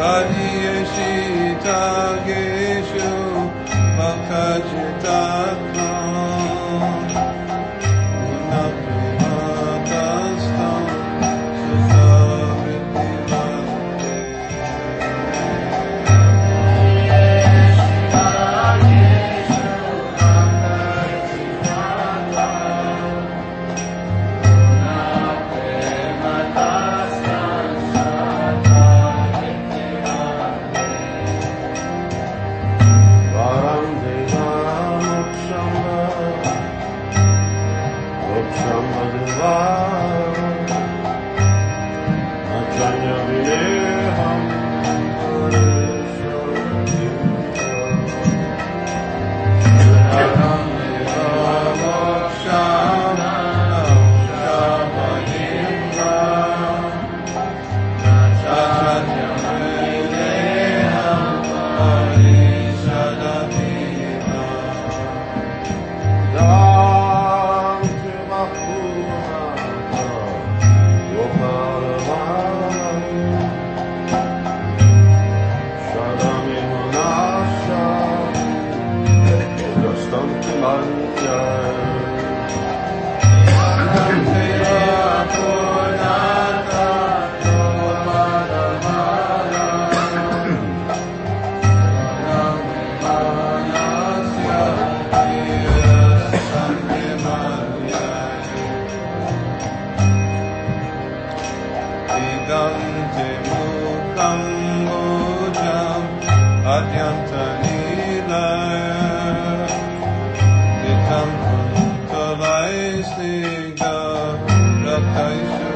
Kadiyashitageshu Bhakajitatam Vedante Rakaishu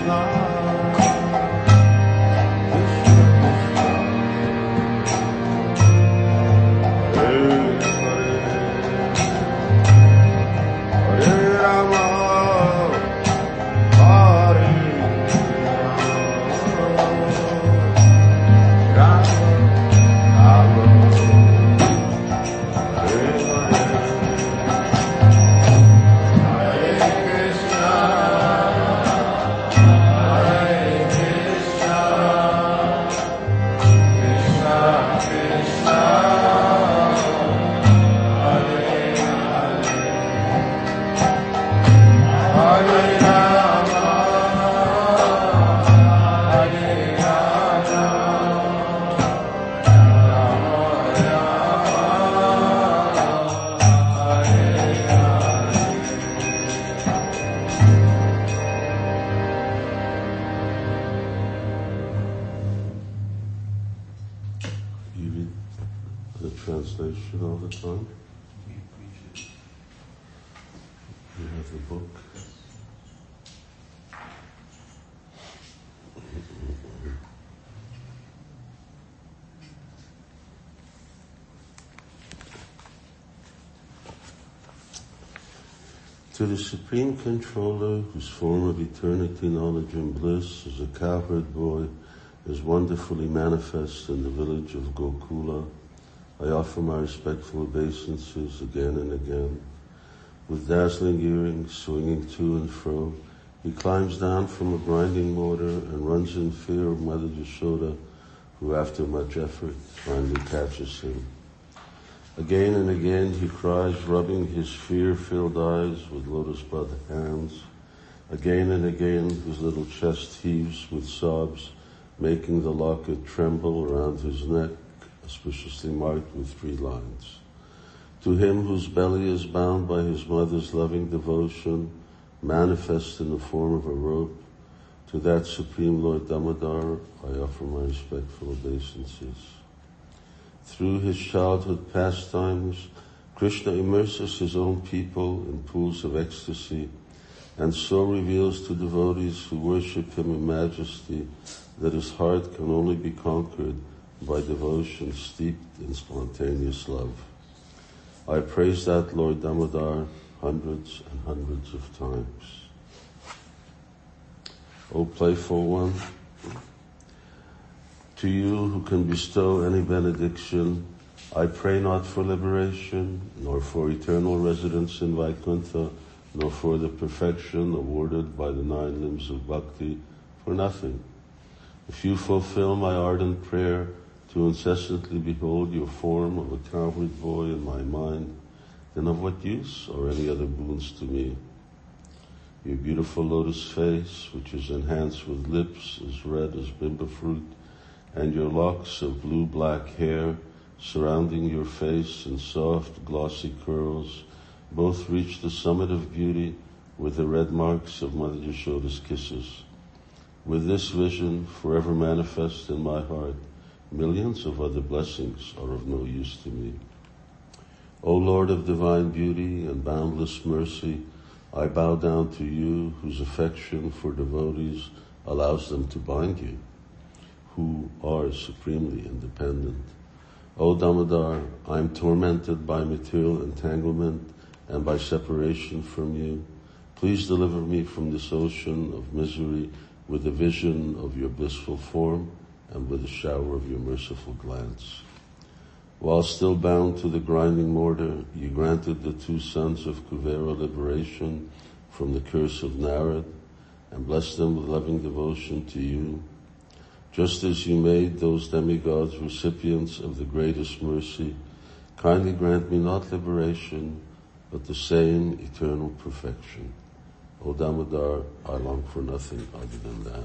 You To the Supreme Controller, whose form of eternity, knowledge, and bliss is a cowherd boy, is wonderfully manifest in the village of Gokula, I offer my respectful obeisances again and again. With dazzling earrings swinging to and fro, he climbs down from a grinding mortar and runs in fear of Mother Yashoda, who after much effort finally catches him. Again and again he cries, rubbing his fear-filled eyes with lotus-bud hands. Again and again his little chest heaves with sobs, making the locket tremble around his neck, auspiciously marked with three lines. To him whose belly is bound by his mother's loving devotion, manifest in the form of a rope, to that Supreme Lord Damodar, I offer my respectful obeisances. Through his childhood pastimes, Krishna immerses his own people in pools of ecstasy and so reveals to devotees who worship him in majesty that his heart can only be conquered by devotion steeped in spontaneous love. I praise that Lord Damodar hundreds and hundreds of times. O playful one, to you who can bestow any benediction, I pray not for liberation, nor for eternal residence in Vaikuntha, nor for the perfection awarded by the nine limbs of bhakti, for nothing. If you fulfill my ardent prayer to incessantly behold your form of a cowherd boy in my mind, then of what use are any other boons to me? Your beautiful lotus face, which is enhanced with lips as red as bimba fruit, and your locks of blue-black hair surrounding your face in soft, glossy curls, both reach the summit of beauty with the red marks of Mother Yashoda's kisses. With this vision forever manifest in my heart, millions of other blessings are of no use to me. O Lord of divine beauty and boundless mercy, I bow down to you whose affection for devotees allows them to bind you, who are supremely independent. O Damodar, I am tormented by material entanglement and by separation from you. Please deliver me from this ocean of misery with the vision of your blissful form and with a shower of your merciful glance. While still bound to the grinding mortar, you granted the two sons of Kuvera liberation from the curse of Narad and blessed them with loving devotion to you. Just as you made those demigods recipients of the greatest mercy, kindly grant me not liberation, but the same eternal perfection. O Damodar, I long for nothing other than that.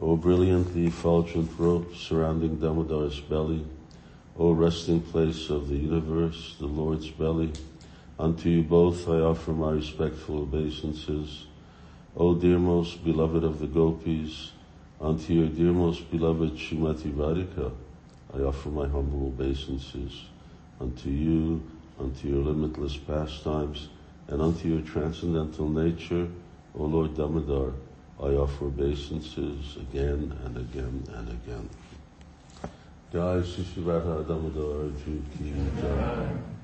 O brilliantly effulgent rope surrounding Damodar's belly, O resting place of the universe, the Lord's belly, unto you both I offer my respectful obeisances. O dear most beloved of the gopis, unto your dear most beloved Shrimati Radhika, I offer my humble obeisances. Unto you, unto your limitless pastimes, and unto your transcendental nature, O Lord Damodar, I offer obeisances again and again and again. Jai Damodar Jai.